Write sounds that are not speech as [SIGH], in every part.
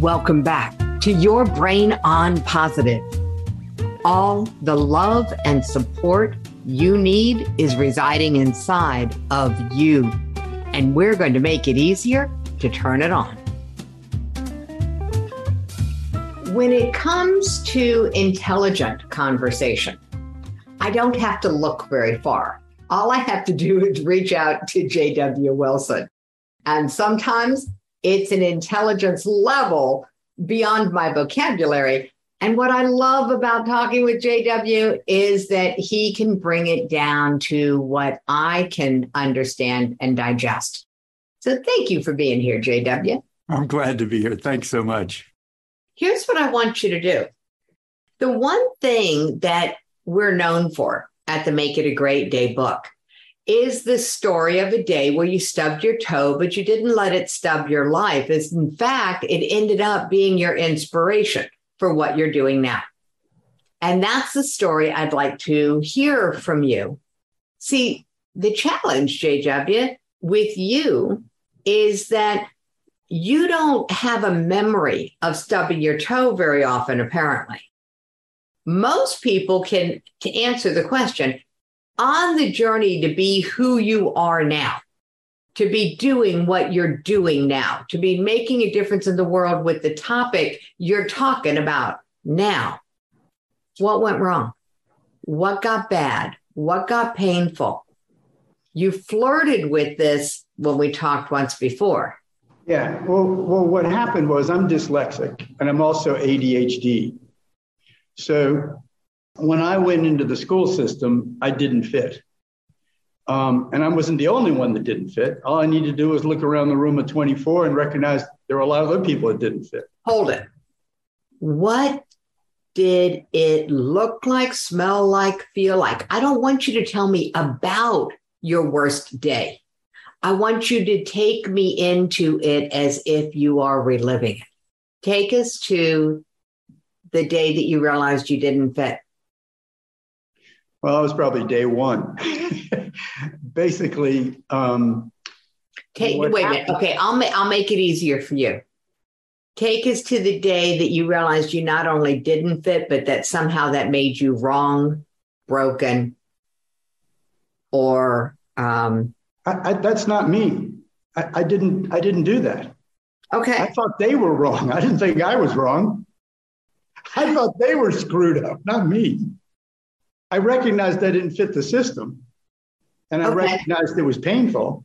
Welcome back to Your Brain on Positive. All the love and support you need is residing inside of you. And we're going to make it easier to turn it on. When it comes to intelligent conversation, I don't have to look very far. All I have to do is reach out to JW Wilson. And sometimes it's an intelligence level beyond my vocabulary. And what I love about talking with JW is that he can bring it down to what I can understand and digest. So thank you for being here, JW. I'm glad to be here. Thanks so much. Here's what I want you to do. The one thing that we're known for at the Make It a Great Day book is the story of a day where you stubbed your toe, but you didn't let it stub your life. Is in fact, it ended up being your inspiration for what you're doing now. And that's the story I'd like to hear from you. See, the challenge, JW, with you is that you don't have a memory of stubbing your toe very often, apparently. Most people can to answer the question on the journey to be who you are now, to be doing what you're doing now, to be making a difference in the world with the topic you're talking about now. What went wrong? What got bad? What got painful? You flirted with this when we talked once before. Yeah. Well, well, what happened was I'm dyslexic and I'm also ADHD. So when I went into the school system, I didn't fit. Um, and I wasn't the only one that didn't fit. All I needed to do was look around the room at 24 and recognize there were a lot of other people that didn't fit. Hold it. What did it look like, smell like, feel like? I don't want you to tell me about your worst day. I want you to take me into it as if you are reliving it. Take us to the day that you realized you didn't fit. Well, that was probably day one. [LAUGHS] Basically, um, Take, wait happened? a minute. Okay, I'll ma- I'll make it easier for you. Take us to the day that you realized you not only didn't fit, but that somehow that made you wrong, broken, or um, I, I, that's not me. I, I didn't. I didn't do that. Okay. I thought they were wrong. I didn't think I was wrong. I thought they were screwed up, not me. I recognized I didn't fit the system, and I okay. recognized it was painful,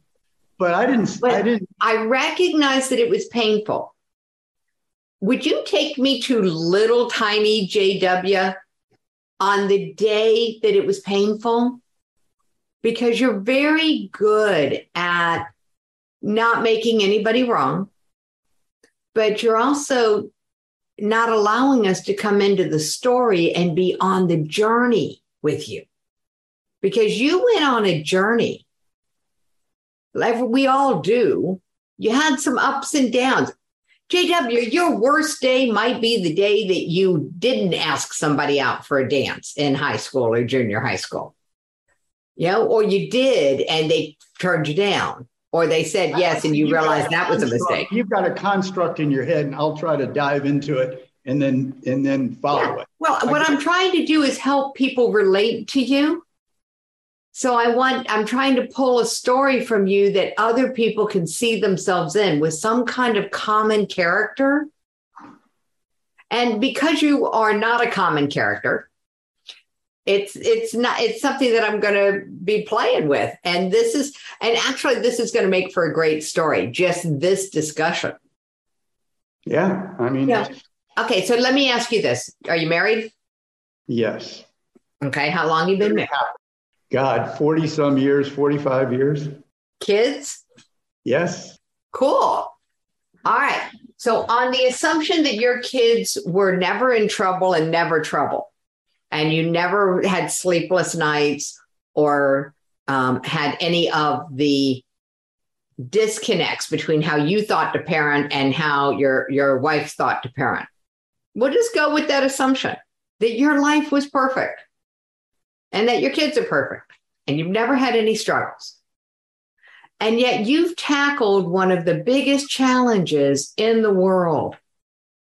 but I didn't. But I didn't. I recognized that it was painful. Would you take me to little tiny JW on the day that it was painful? Because you're very good at not making anybody wrong, but you're also not allowing us to come into the story and be on the journey with you because you went on a journey like we all do. You had some ups and downs. JW, your worst day might be the day that you didn't ask somebody out for a dance in high school or junior high school. You know, or you did and they turned you down, or they said yes and you realized that was a mistake. You've got a construct in your head, and I'll try to dive into it and then and then follow yeah. it. Well, what I'm trying to do is help people relate to you. So I want I'm trying to pull a story from you that other people can see themselves in with some kind of common character. And because you are not a common character, it's it's not it's something that I'm going to be playing with. And this is and actually this is going to make for a great story. Just this discussion. Yeah, I mean, yeah. Okay, so let me ask you this: Are you married? Yes. Okay, how long you been married? God, forty some years, forty five years. Kids? Yes. Cool. All right. So, on the assumption that your kids were never in trouble and never trouble, and you never had sleepless nights or um, had any of the disconnects between how you thought to parent and how your your wife thought to parent We'll just go with that assumption that your life was perfect and that your kids are perfect and you've never had any struggles. And yet you've tackled one of the biggest challenges in the world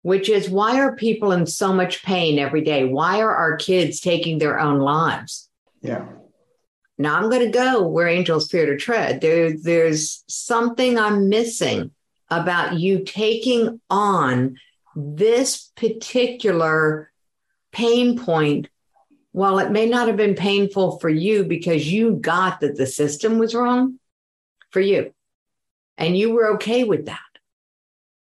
which is why are people in so much pain every day? Why are our kids taking their own lives? Yeah. Now I'm going to go where angels fear to tread. There, there's something I'm missing about you taking on this particular pain point. While it may not have been painful for you because you got that the system was wrong for you, and you were okay with that.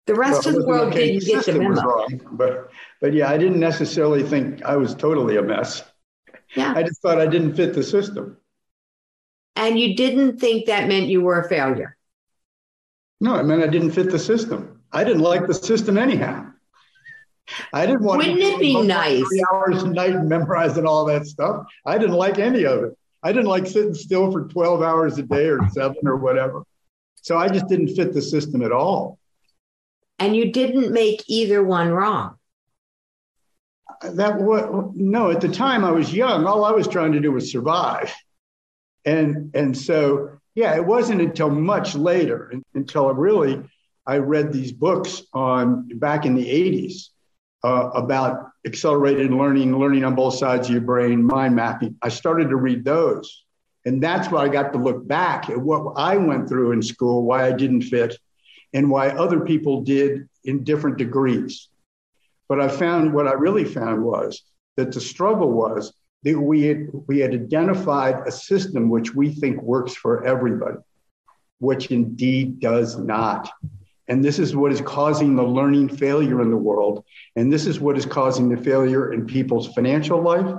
The rest Well, of the world okay, didn't the get the memo. wrong, But, but yeah, I didn't necessarily think I was totally a mess. Yeah. I just thought I didn't fit the system. And you didn't think that meant you were a failure. No, I meant I didn't fit the system. I didn't like the system anyhow. I didn't want Wouldn't to it be nice? three hours a night memorizing all that stuff. I didn't like any of it. I didn't like sitting still for 12 hours a day or seven or whatever. So I just didn't fit the system at all. And you didn't make either one wrong. that what no at the time i was young all i was trying to do was survive and and so yeah it wasn't until much later until I really i read these books on back in the 80s uh, about accelerated learning learning on both sides of your brain mind mapping. I started to read those. And that's why i got to look back at what i went through in school why i didn't fit and why other people did in different degrees. But I found what I really found was that the struggle was that we had, we had identified a system which we think works for everybody, which indeed does not. And this is what is causing the learning failure in the world. And this is what is causing the failure in people's financial life,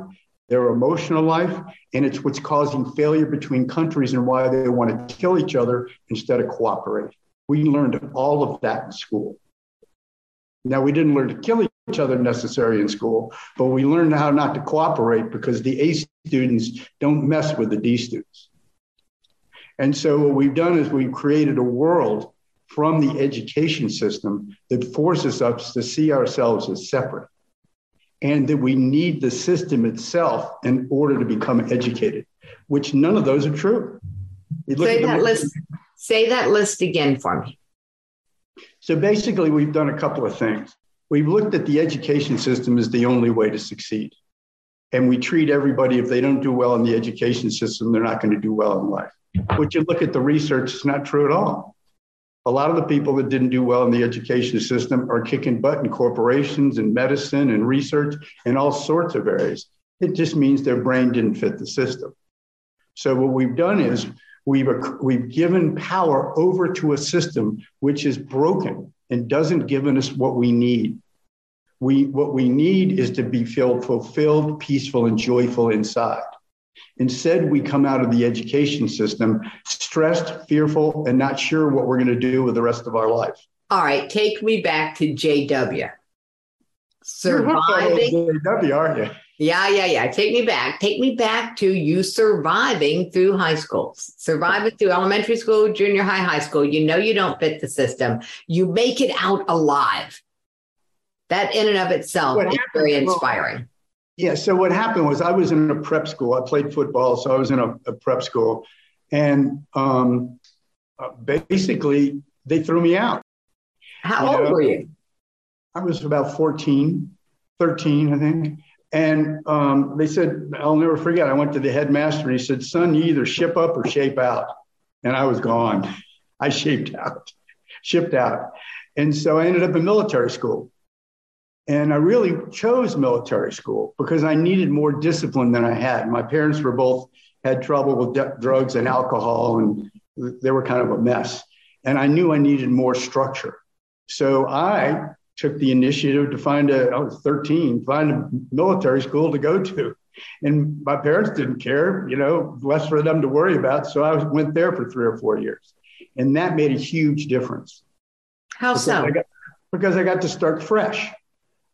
their emotional life, and it's what's causing failure between countries and why they want to kill each other instead of cooperate. We learned all of that in school. Now, we didn't learn to kill each other necessarily in school, but we learned how not to cooperate because the A students don't mess with the D students. And so, what we've done is we've created a world from the education system that forces us to see ourselves as separate and that we need the system itself in order to become educated, which none of those are true. Say at that list. Say that list again for me. So basically, we've done a couple of things. We've looked at the education system as the only way to succeed. And we treat everybody, if they don't do well in the education system, they're not going to do well in life. But you look at the research, it's not true at all. A lot of the people that didn't do well in the education system are kicking butt in corporations and medicine and research and all sorts of areas. It just means their brain didn't fit the system. So what we've done is we've, we've given power over to a system which is broken and doesn't give us what we need. We, what we need is to be feel fulfilled, peaceful, and joyful inside. Instead, we come out of the education system stressed, fearful, and not sure what we're going to do with the rest of our life. All right, take me back to JW. Surviving. JW, aren't you? Yeah, yeah, yeah. Take me back. Take me back to you surviving through high school, surviving through elementary school, junior high, high school. You know you don't fit the system. You make it out alive. That in and of itself What is very inspiring. Yeah. So what happened was I was in a prep school. I played football, so I was in a, a prep school, and um, uh, basically they threw me out. How you old know, were you? I was about 14, 13, I think. And um, they said, I'll never forget. I went to the headmaster and he said, Son, you either ship up or shape out. And I was gone. I [LAUGHS] shaped out, shipped out. And so I ended up in military school. And I really chose military school because I needed more discipline than I had. My parents were both had trouble with de- drugs and alcohol, and they were kind of a mess. And I knew I needed more structure. So I took the initiative to find a, I was 13, find a military school to go to. And my parents didn't care, you know, less for them to worry about. So I went there for three or four years. And that made a huge difference. How Because so? I got, because I got to start fresh.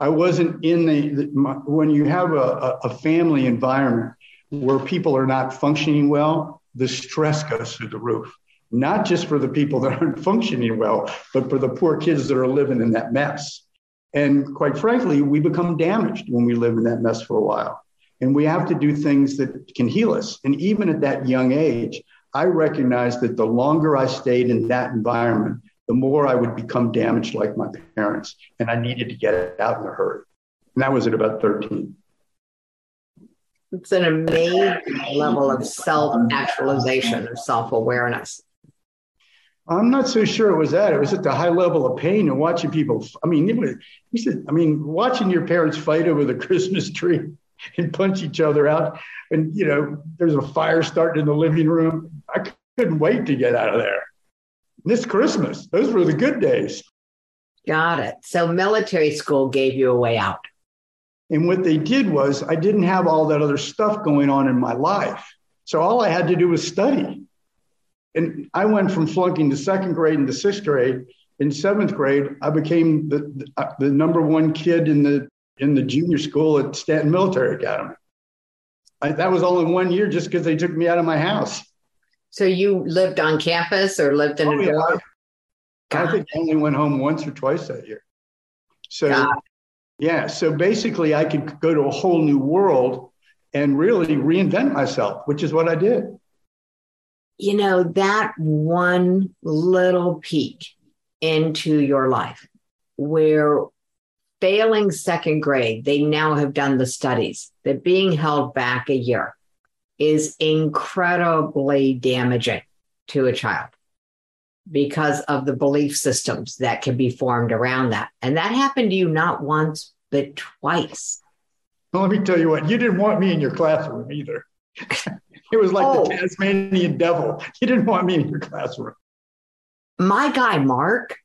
I wasn't in the, my, when you have a, a, a family environment where people are not functioning well, the stress goes through the roof. Not just for the people that aren't functioning well, but for the poor kids that are living in that mess. And quite frankly, we become damaged when we live in that mess for a while. And we have to do things that can heal us. And even at that young age, I recognized that the longer I stayed in that environment, the more I would become damaged like my parents. And I needed to get out in a hurry. And that was at about 13. It's an amazing level of self actualization, of self awareness. I'm not so sure it was that. It was at the high level of pain and watching people. I mean, it was, he said, I mean, watching your parents fight over the [LAUGHS] Christmas tree and punch each other out. And, you know, there's a fire starting in the living room. I couldn't wait to get out of there. This Christmas, those were the good days. Got it. So military school gave you a way out. And what they did was, I didn't have all that other stuff going on in my life. So all I had to do was study. And I went from flunking to second grade into sixth grade. In seventh grade, I became the, the, uh, the number one kid in the in the junior school at Staunton Military Academy. I, that was all in one year just because they took me out of my house. So you lived on campus or lived in oh, a dorm? Yeah, I, think I only went home once or twice that year. So yeah, so basically I could go to a whole new world and really reinvent myself, which is what I did. You know, that one little peek into your life where failing second grade, they now have done the studies that being held back a year is incredibly damaging to a child because of the belief systems that can be formed around that. And that happened to you not once, but twice. Well, let me tell you what, you didn't want me in your classroom either. [LAUGHS] it was like oh. the Tasmanian devil. You didn't want me in your classroom. My guy, Mark,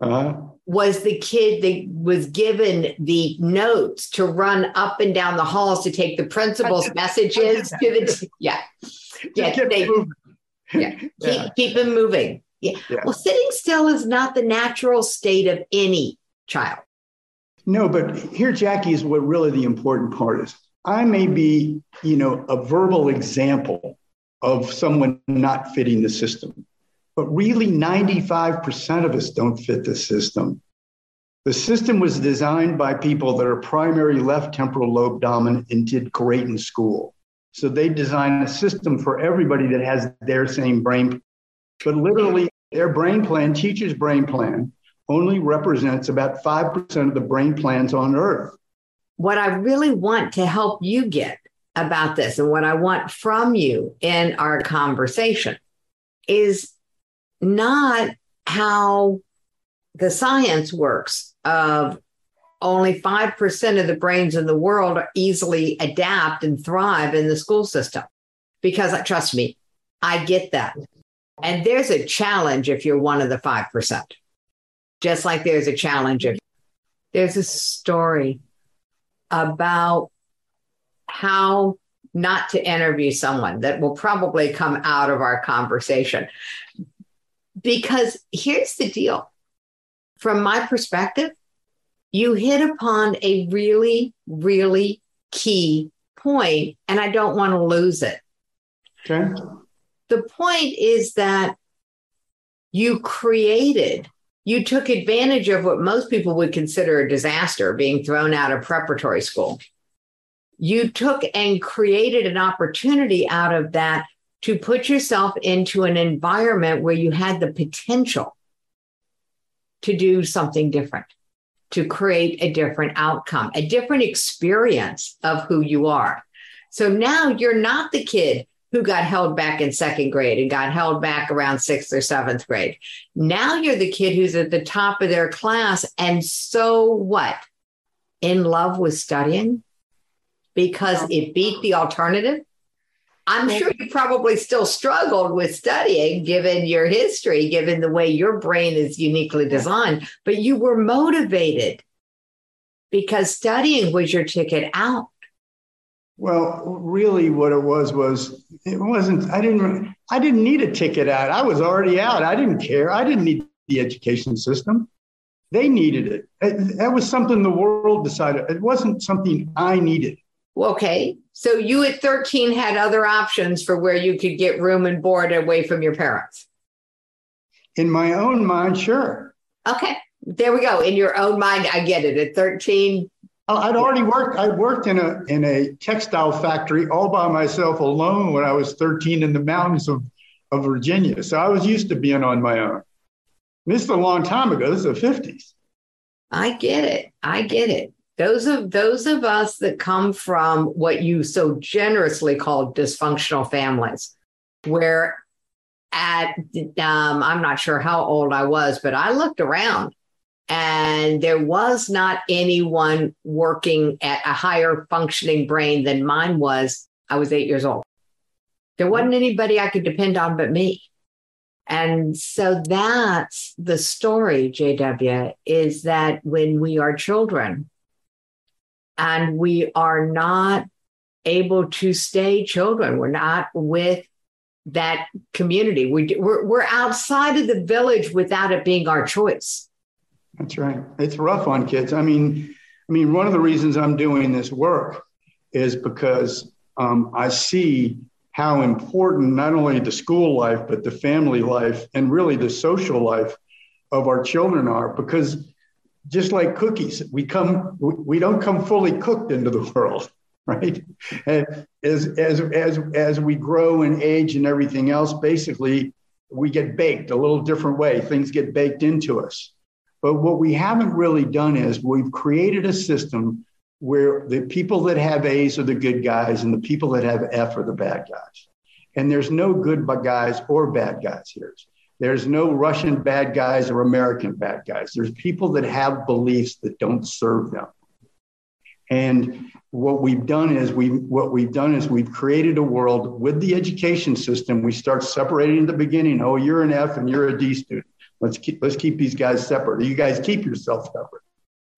uh-huh. Was the kid that was given the notes to run up and down the halls to take the principal's [LAUGHS] messages to the [LAUGHS] [LAUGHS] yeah. Yeah they, yeah keep, yeah. keep them moving. Yeah. yeah. Well sitting still is not the natural state of any child. No but here jackie is what really the important part is. I may be you know a verbal example of someone not fitting the system but really, 95% of us don't fit the system. The system was designed by people that are primary left temporal lobe dominant and did great in school. So they designed a system for everybody that has their same brain. But literally, their brain plan, teacher's brain plan, only represents about 5% of the brain plans on earth. What I really want to help you get about this and what I want from you in our conversation is not how the science works of only 5% of the brains in the world easily adapt and thrive in the school system. Because trust me, I get that. And there's a challenge if you're one of the 5%. Just like there's a challenge if there's a story about how not to interview someone that will probably come out of our conversation. Because here's the deal from my perspective, you hit upon a really, really key point, and I don't want to lose it. Okay. The point is that you created, you took advantage of what most people would consider a disaster being thrown out of preparatory school. You took and created an opportunity out of that to put yourself into an environment where you had the potential to do something different, to create a different outcome, a different experience of who you are. So now you're not the kid who got held back in second grade and got held back around sixth or seventh grade. Now you're the kid who's at the top of their class. And so what? In love with studying because it beat the alternative? I'm sure you probably still struggled with studying given your history, given the way your brain is uniquely designed, but you were motivated because studying was your ticket out. Well, really what it was was it wasn't I didn't I didn't need a ticket out. I was already out. I didn't care. I didn't need the education system. They needed it. That was something the world decided. It wasn't something I needed. Okay. So you at 13 had other options for where you could get room and board away from your parents. In my own mind, sure. Okay. There we go. In your own mind, I get it. At 13. I'd already worked. I worked in a in a textile factory all by myself alone when I was 13 in the mountains of, of Virginia. So I was used to being on my own. This is a long time ago. This is the 50s. I get it. I get it. Those of those of us that come from what you so generously called dysfunctional families, where at um, I'm not sure how old I was, but I looked around and there was not anyone working at a higher functioning brain than mine was. I was eight years old. There wasn't anybody I could depend on but me. And so that's the story, JW, is that when we are children and we are not able to stay children, we're not with that community. We, we're, we're outside of the village without it being our choice. That's right. It's rough on kids. I mean, I mean, one of the reasons I'm doing this work is because um, I see how important not only the school life, but the family life and really the social life of our children are. Because just like cookies, we come, we don't come fully cooked into the world [LAUGHS] right? And as as as as we grow and age and everything else, basically we get baked a little different way. Things get baked into us. But what we haven't really done is we've created a system where the people that have A's are the good guys and the people that have F are the bad guys. And there's no good guys or bad guys here. There's no Russian bad guys or American bad guys. There's people that have beliefs that don't serve them. And what we've done is we what we've done is we've created a world with the education system. We start separating in the beginning. Oh, you're an F and you're a D student. Let's keep let's keep these guys separate. You guys keep yourself separate.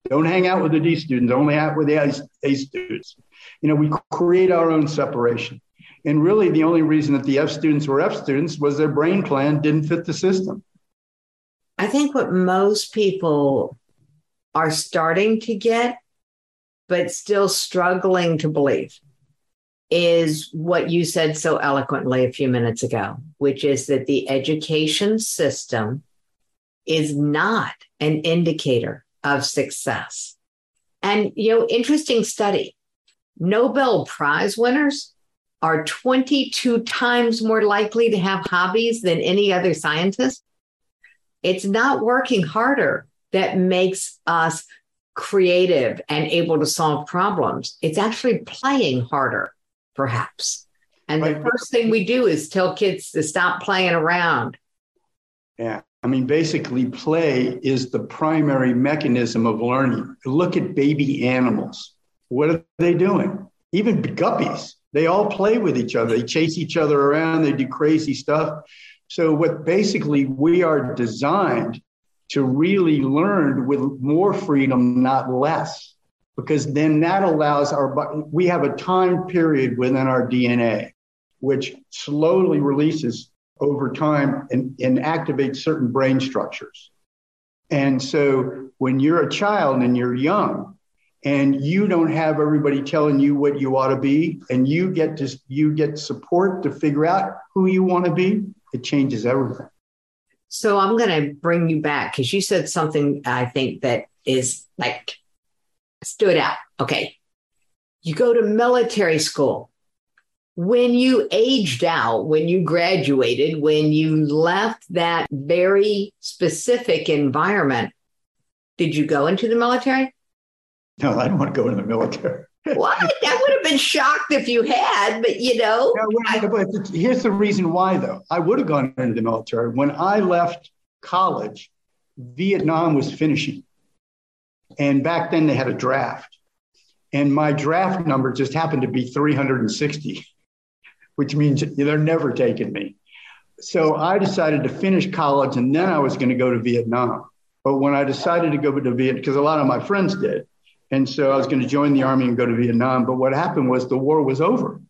Don't hang out with the D students. Only out with the A students. You know, we create our own separation. And really, the only reason that the F students were F students was their brain plan didn't fit the system. I think what most people are starting to get but still struggling to believe is what you said so eloquently a few minutes ago, which is that the education system is not an indicator of success. And, you know, interesting study Nobel Prize winners are 22 times more likely to have hobbies than any other scientist. It's not working harder that makes us creative and able to solve problems. It's actually playing harder, perhaps. And the first thing we do is tell kids to stop playing around. Yeah. I mean, basically, play is the primary mechanism of learning. Look at baby animals. What are they doing? Even guppies, they all play with each other. They chase each other around, they do crazy stuff. So, what basically we are designed to really learn with more freedom, not less, because then that allows our, we have a time period within our DNA, which slowly releases over time and, and activates certain brain structures. And so when you're a child and you're young, and you don't have everybody telling you what you ought to be and you get to you get support to figure out who you want to be it changes everything so I'm going to bring you back because you said something I think that is like stood out. Okay. You go to military school. When you aged out, when you graduated, when you left that very specific environment, did you go into the military? No, I don't want to go into the military. [LAUGHS] what? I would have been shocked if you had, but you know. Well, but here's the reason why, though. I would have gone into the military. When I left college, Vietnam was finishing. And back then they had a draft. And my draft number just happened to be 360, which means they're never taking me. So I decided to finish college and then I was going to go to Vietnam. But when I decided to go to Vietnam, because a lot of my friends did, and so I was going to join the army and go to Vietnam. But what happened was the war was over.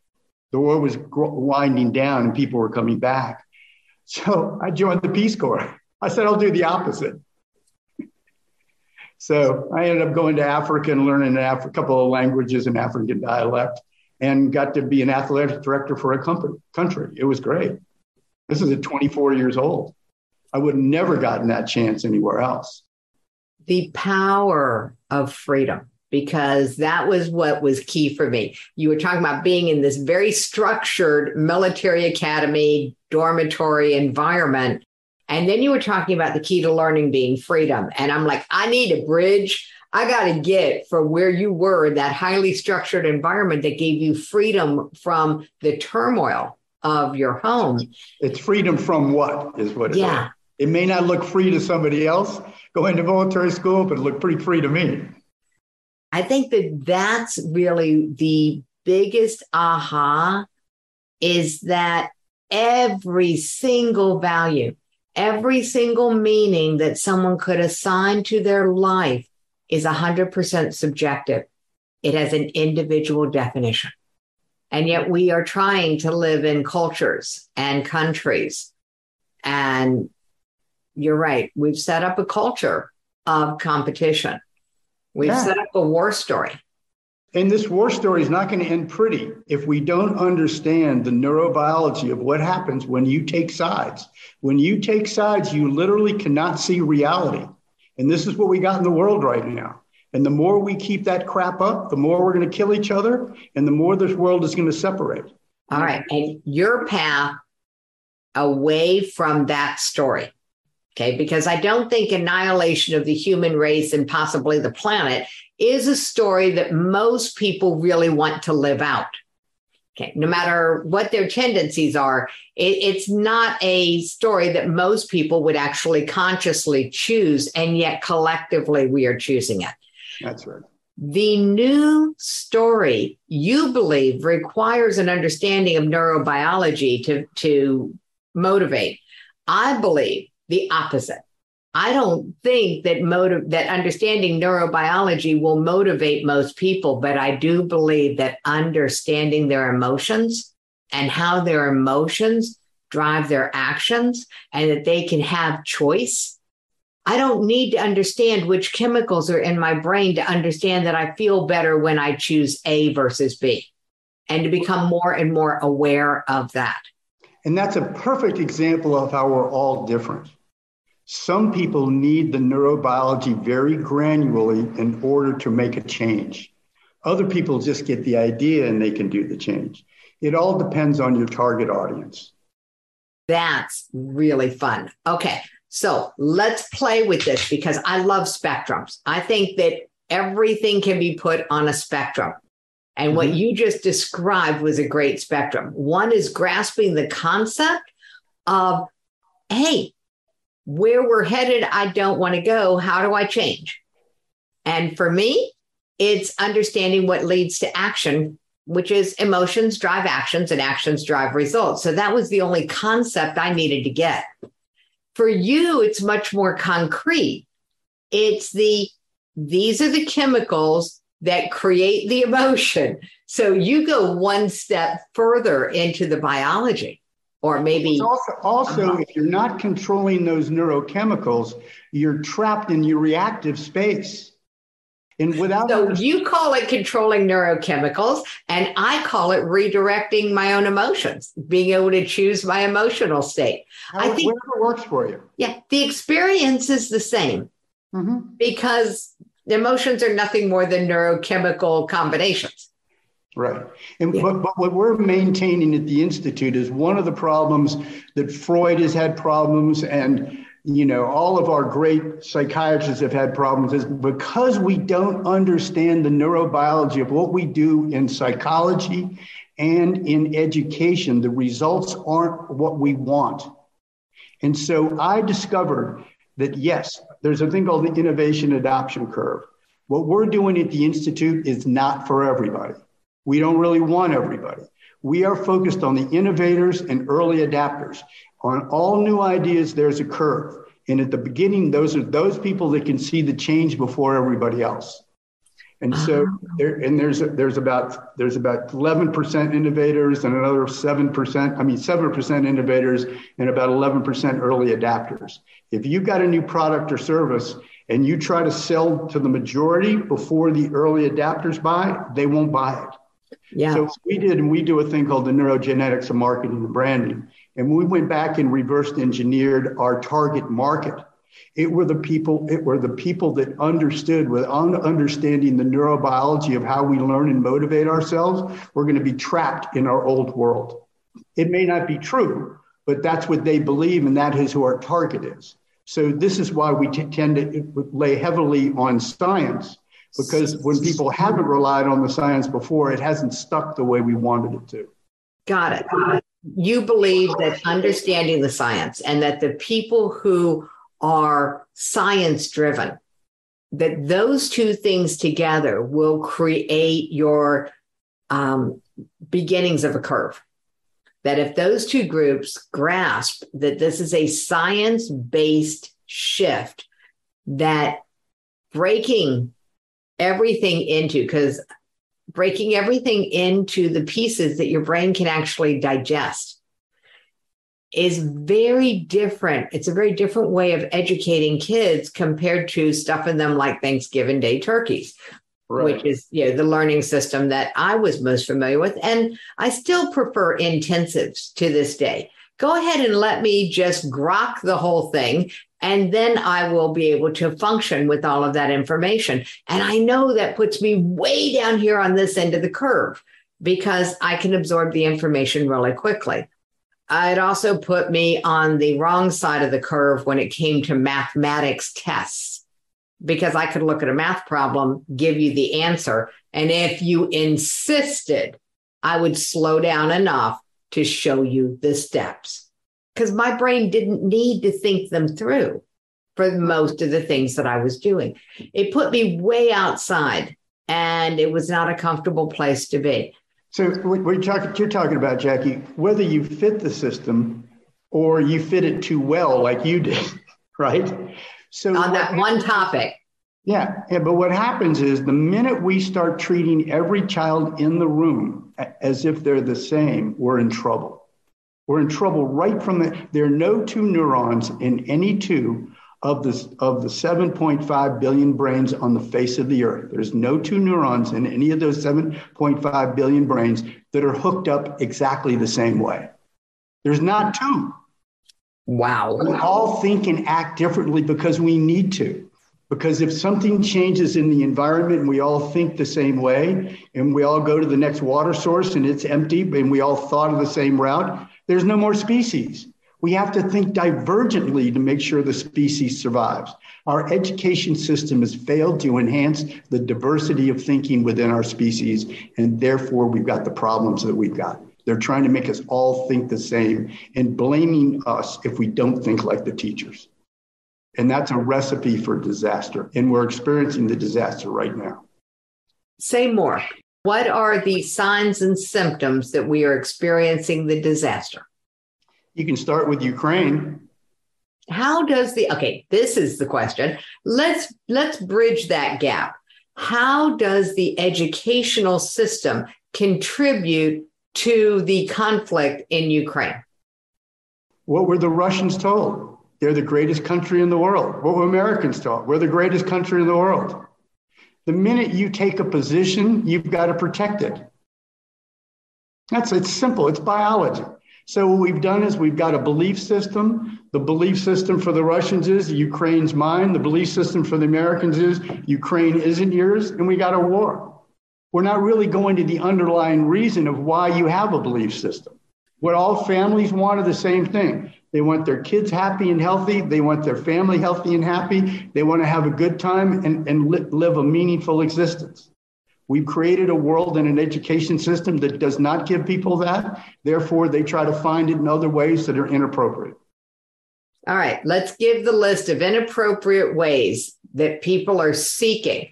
The war was winding down and people were coming back. So I joined the Peace Corps. I said, I'll do the opposite. so I ended up going to Africa and learning a couple of languages and African dialect and got to be an athletic director for a company, country. It was great. This is at 24 years old. I would have never gotten that chance anywhere else. The power of freedom because that was what was key for me. You were talking about being in this very structured military academy, dormitory environment. And then you were talking about the key to learning being freedom. And I'm like, I need a bridge. I got to get from where you were, that highly structured environment that gave you freedom from the turmoil of your home. It's freedom from what is what it yeah. Is. It may not look free to somebody else going to military school, but it looked pretty free to me. I think that that's really the biggest aha is that every single value, every single meaning that someone could assign to their life is 100% subjective. It has an individual definition. And yet we are trying to live in cultures and countries. And you're right. We've set up a culture of competition. We've yeah. set up a war story. And this war story is not going to end pretty if we don't understand the neurobiology of what happens when you take sides. When you take sides, you literally cannot see reality. And this is what we got in the world right now. And the more we keep that crap up, the more we're going to kill each other and the more this world is going to separate. All right. And your path away from that story Okay. Because I don't think annihilation of the human race and possibly the planet is a story that most people really want to live out. Okay. No matter what their tendencies are, it, it's not a story that most people would actually consciously choose. And yet collectively we are choosing it. That's right. The new story you believe requires an understanding of neurobiology to, to motivate. I believe the opposite. I don't think that motive that understanding neurobiology will motivate most people, but I do believe that understanding their emotions and how their emotions drive their actions and that they can have choice. I don't need to understand which chemicals are in my brain to understand that I feel better when I choose A versus B and to become more and more aware of that. And that's a perfect example of how we're all different. Some people need the neurobiology very granularly in order to make a change. Other people just get the idea and they can do the change. It all depends on your target audience. That's really fun. Okay. So let's play with this because I love spectrums. I think that everything can be put on a spectrum. And mm-hmm. what you just described was a great spectrum. One is grasping the concept of, hey, where we're headed, I don't want to go. How do I change? And for me, it's understanding what leads to action, which is emotions drive actions and actions drive results. So that was the only concept I needed to get. For you, it's much more concrete. It's the, these are the chemicals that create the emotion. So you go one step further into the biology or maybe also, also uh-huh. if you're not controlling those neurochemicals you're trapped in your reactive space. And without so you call it controlling neurochemicals and i call it redirecting my own emotions being able to choose my emotional state. I think whatever works for you. Yeah the experience is the same. Mm-hmm. because emotions are nothing more than neurochemical combinations Right. And yeah. but, but what we're maintaining at the Institute is one of the problems that Freud has had problems and you know all of our great psychiatrists have had problems is because we don't understand the neurobiology of what we do in psychology and in education the results aren't what we want and so i discovered that yes there's a thing called the innovation adoption curve what we're doing at the institute is not for everybody we don't really want everybody. We are focused on the innovators and early adapters. On all new ideas, there's a curve. And at the beginning, those are those people that can see the change before everybody else. And so uh-huh. there, and there's there's about there's about 11% innovators and another 7%, I mean 7% innovators and about 11% early adapters. If you've got a new product or service and you try to sell to the majority before the early adapters buy, they won't buy it. Yeah. So we did, and we do a thing called the neurogenetics of marketing and branding. And we went back and reversed engineered our target market. It were the people, it were the people that understood with understanding the neurobiology of how we learn and motivate ourselves, we're going to be trapped in our old world. It may not be true, but that's what they believe, and that is who our target is. So this is why we t- tend to uh, lay heavily on science, because when people haven't relied on the science before, it hasn't stuck the way we wanted it to. Got it. You believe that understanding the science and that the people who are science driven, that those two things together will create your um, beginnings of a curve. That if those two groups grasp that this is a science based shift, that breaking everything into, because breaking everything into the pieces that your brain can actually digest is very different. It's a very different way of educating kids compared to stuffing them like Thanksgiving Day turkeys, right. which is you know the learning system that I was most familiar with, and I still prefer intensives to this day. Go ahead and let me just grok the whole thing, and then I will be able to function with all of that information. And I know that puts me way down here on this end of the curve because I can absorb the information really quickly. It also put me on the wrong side of the curve when it came to mathematics tests because I could look at a math problem, give you the answer. And if you insisted, I would slow down enough to show you the steps because my brain didn't need to think them through for most of the things that I was doing. It put me way outside and it was not a comfortable place to be. So what you're talking, you're talking about, Jackie, whether you fit the system or you fit it too well, like you did, [LAUGHS] right? So on that one topic. Yeah, yeah, but what happens is the minute we start treating every child in the room as if they're the same, we're in trouble. We're in trouble right from the. There are no two neurons in any two of the, of the 7.5 billion brains on the face of the earth. There's no two neurons in any of those 7.5 billion brains that are hooked up exactly the same way. There's not two. Wow. We all think and act differently because we need to. Because if something changes in the environment and we all think the same way, and we all go to the next water source and it's empty, and we all thought of the same route, there's no more species. We have to think divergently to make sure the species survives. Our education system has failed to enhance the diversity of thinking within our species, and therefore we've got the problems that we've got. They're trying to make us all think the same and blaming us if we don't think like the teachers. And that's a recipe for disaster. And we're experiencing the disaster right now. Say more. What are the signs and symptoms that we are experiencing the disaster? You can start with Ukraine. How does the okay, this is the question. Let's let's bridge that gap. How does the educational system contribute to the conflict in Ukraine? What were the Russians told? They're the greatest country in the world. What were Americans told? We're the greatest country in the world. The minute you take a position, you've got to protect it. That's it's simple, it's biology. So what we've done is we've got a belief system. The belief system for the Russians is Ukraine's mine. The belief system for the Americans is Ukraine isn't yours, and we got a war. We're not really going to the underlying reason of why you have a belief system. What all families want are the same thing. They want their kids happy and healthy. They want their family healthy and happy. They want to have a good time and, and li- live a meaningful existence. We've created a world and an education system that does not give people that. Therefore, they try to find it in other ways that are inappropriate. All right, let's give the list of inappropriate ways that people are seeking.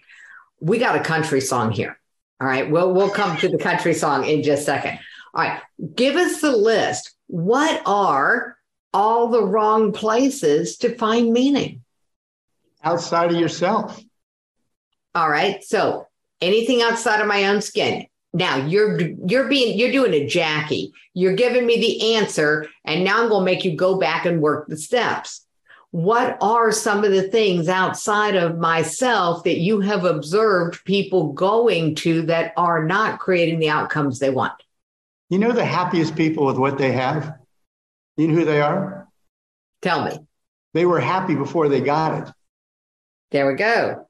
We got a country song here. All right, we'll we'll come to the country song in just a second. All right, give us the list. What are all the wrong places to find meaning? Outside of yourself. All right, so anything outside of my own skin. Now you're you're being you're doing a Jackie. You're giving me the answer, and now I'm going to make you go back and work the steps. What are some of the things outside of myself that you have observed people going to that are not creating the outcomes they want? You know the happiest people with what they have? You know who they are? Tell me. They were happy before they got it. There we go.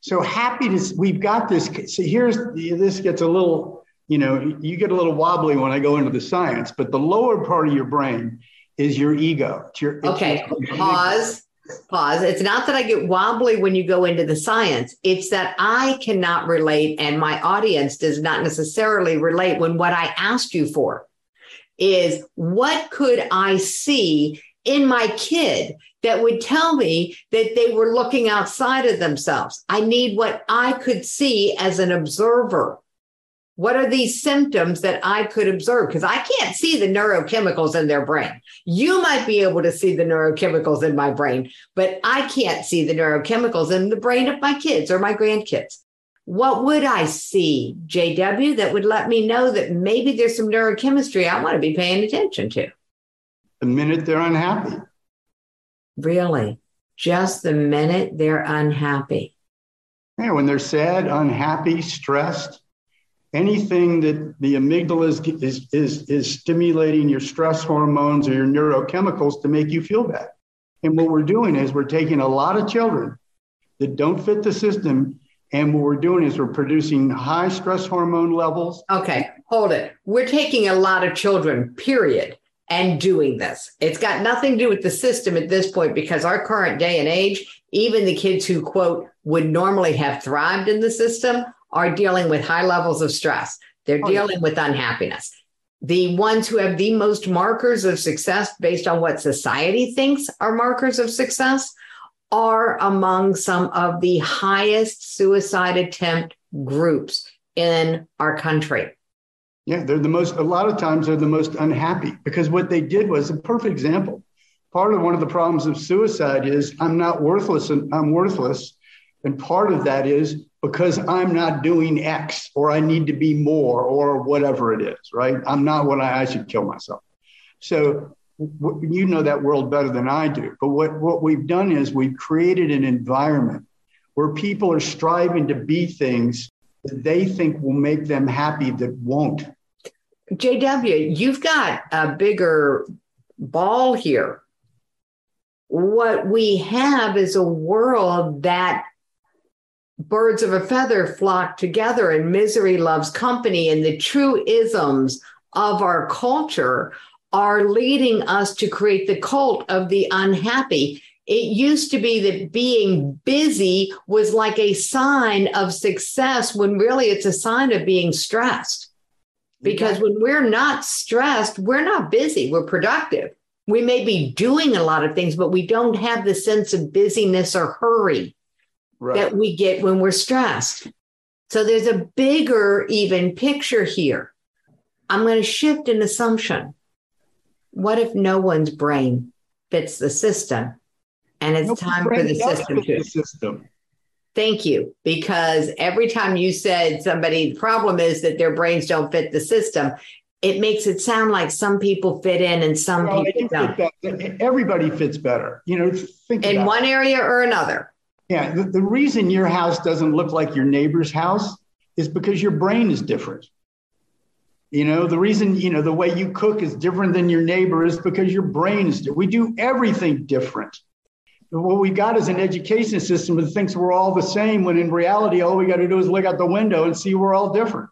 So happy happiness, we've got this. So here's this gets a little, you know, you get a little wobbly when I go into the science, but the lower part of your brain is your ego. It's your, it's Okay, your- pause. Pause. It's not that I get wobbly when you go into the science. It's that I cannot relate and my audience does not necessarily relate when what I asked you for is what could I see in my kid that would tell me that they were looking outside of themselves? I need what I could see as an observer. What are these symptoms that I could observe? Because I can't see the neurochemicals in their brain. You might be able to see the neurochemicals in my brain, but I can't see the neurochemicals in the brain of my kids or my grandkids. What would I see, JW, that would let me know that maybe there's some neurochemistry I want to be paying attention to? the minute they're unhappy. Really? Just the minute they're unhappy. Yeah, when they're sad, unhappy, stressed, anything that the amygdala is, is, is, is stimulating your stress hormones or your neurochemicals to make you feel bad. And what we're doing is we're taking a lot of children that don't fit the system, and what we're doing is we're producing high stress hormone levels. Okay, hold it. We're taking a lot of children, period, and doing this. It's got nothing to do with the system at this point because our current day and age, even the kids who, quote, would normally have thrived in the system are dealing with high levels of stress. They're Oh, yeah. dealing with unhappiness. The ones who have the most markers of success based on what society thinks are markers of success are among some of the highest suicide attempt groups in our country. Yeah, they're the most, a lot of times they're the most unhappy because what they did was a perfect example. Part of one of the problems of suicide is I'm not worthless and I'm worthless. And part of that is because I'm not doing X or I need to be more or whatever it is, right? I'm not what I, I should kill myself. So you know that world better than I do. But what, what we've done is we've created an environment where people are striving to be things that they think will make them happy that won't. JW, you've got a bigger ball here. What we have is a world that birds of a feather flock together and misery loves company and the true isms of our culture are leading us to create the cult of the unhappy. It used to be that being busy was like a sign of success when really it's a sign of being stressed. Because when we're not stressed, we're not busy, we're productive. We may be doing a lot of things, but we don't have the sense of busyness or hurry Right. that we get when we're stressed. So there's a bigger, even picture here. I'm going to shift an assumption. What if no one's brain fits the system? And it's Nobody's time for the system to. the system. Thank you. Because every time you said somebody, the problem is that their brains don't fit the system, it makes it sound like some people fit in and some Well, people do don't. fit. Everybody fits better. You know, think In one it. area or another. Yeah, the, the reason your house doesn't look like your neighbor's house is because your brain is different. You know, the reason, you know, the way you cook is different than your neighbor is because your brain is different. We do everything different. What we got is an education system that thinks we're all the same, when in reality, all we got to do is look out the window and see we're all different.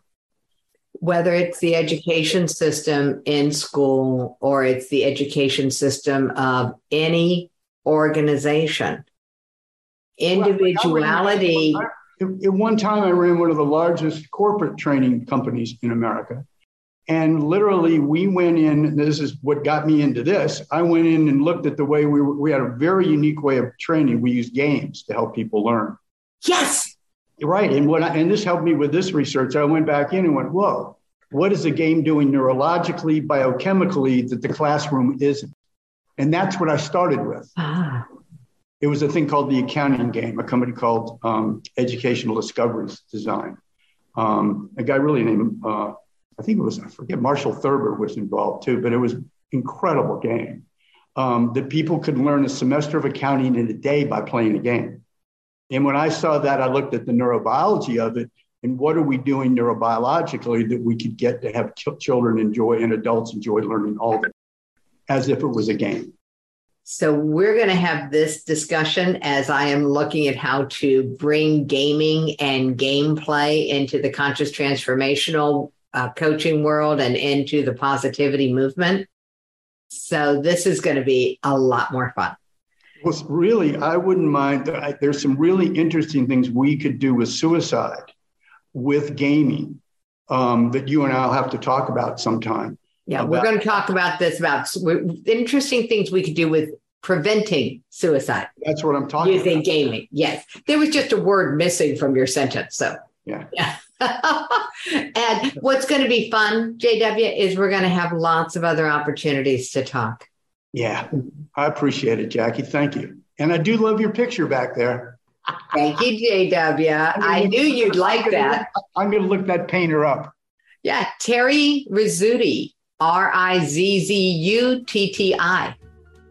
whether it's the education system in school or it's the education system of any organization. Individuality, At at one time, I ran one of the largest corporate training companies in America. And literally, we went in, and this is what got me into this. I went in and looked at the way we, were, we had a very unique way of training. We used games to help people learn. yes, Right. And what I, and this helped me with this research. I went back in and went, whoa, what is the game doing neurologically, biochemically that the classroom isn't? And that's what I started with. Ah, It was a thing called the accounting game, a company called um, Educational Discoveries Design. Um, a guy really named, uh, I think it was, I forget, Marshall Thurber was involved too, but it was incredible game um, that people could learn a semester of accounting in a day by playing a game. And when I saw that, I looked at the neurobiology of it and what are we doing neurobiologically that we could get to have ch- children enjoy and adults enjoy learning all of it as if it was a game. So we're going to have this discussion as I am looking at how to bring gaming and gameplay into the conscious transformational uh, coaching world and into the positivity movement. So this is going to be a lot more fun. Well, really, I wouldn't mind. There's some really interesting things we could do with suicide, with gaming, um, that you and I'll have to talk about sometime. Yeah, about- we're going to talk about this about interesting things we could do with preventing suicide. That's what I'm talking using about. gaming. Yes, there was just a word missing from your sentence. So yeah. yeah. [LAUGHS] and what's going to be fun, JW, is we're going to have lots of other opportunities to talk. Yeah, I appreciate it, Jackie. Thank you. And I do love your picture back there. Thank you, JW. I knew you'd like that. I'm going to look that painter up. Yeah, Terry Rizzutti, R I Z Z U T T I.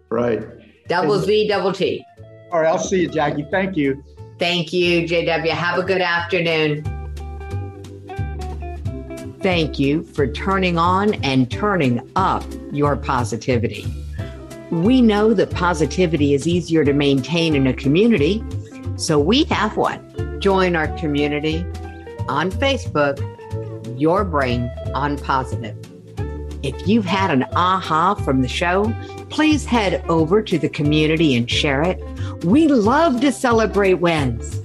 Right. Double Z, double T. All right, I'll see you, Jackie. Thank you. Thank you, JW. Have a good afternoon. Thank you for turning on and turning up your positivity. We know that positivity is easier to maintain in a community, so we have one. Join our community on Facebook, Your Brain on Positive. If you've had an aha from the show, please head over to the community and share it. We love to celebrate wins.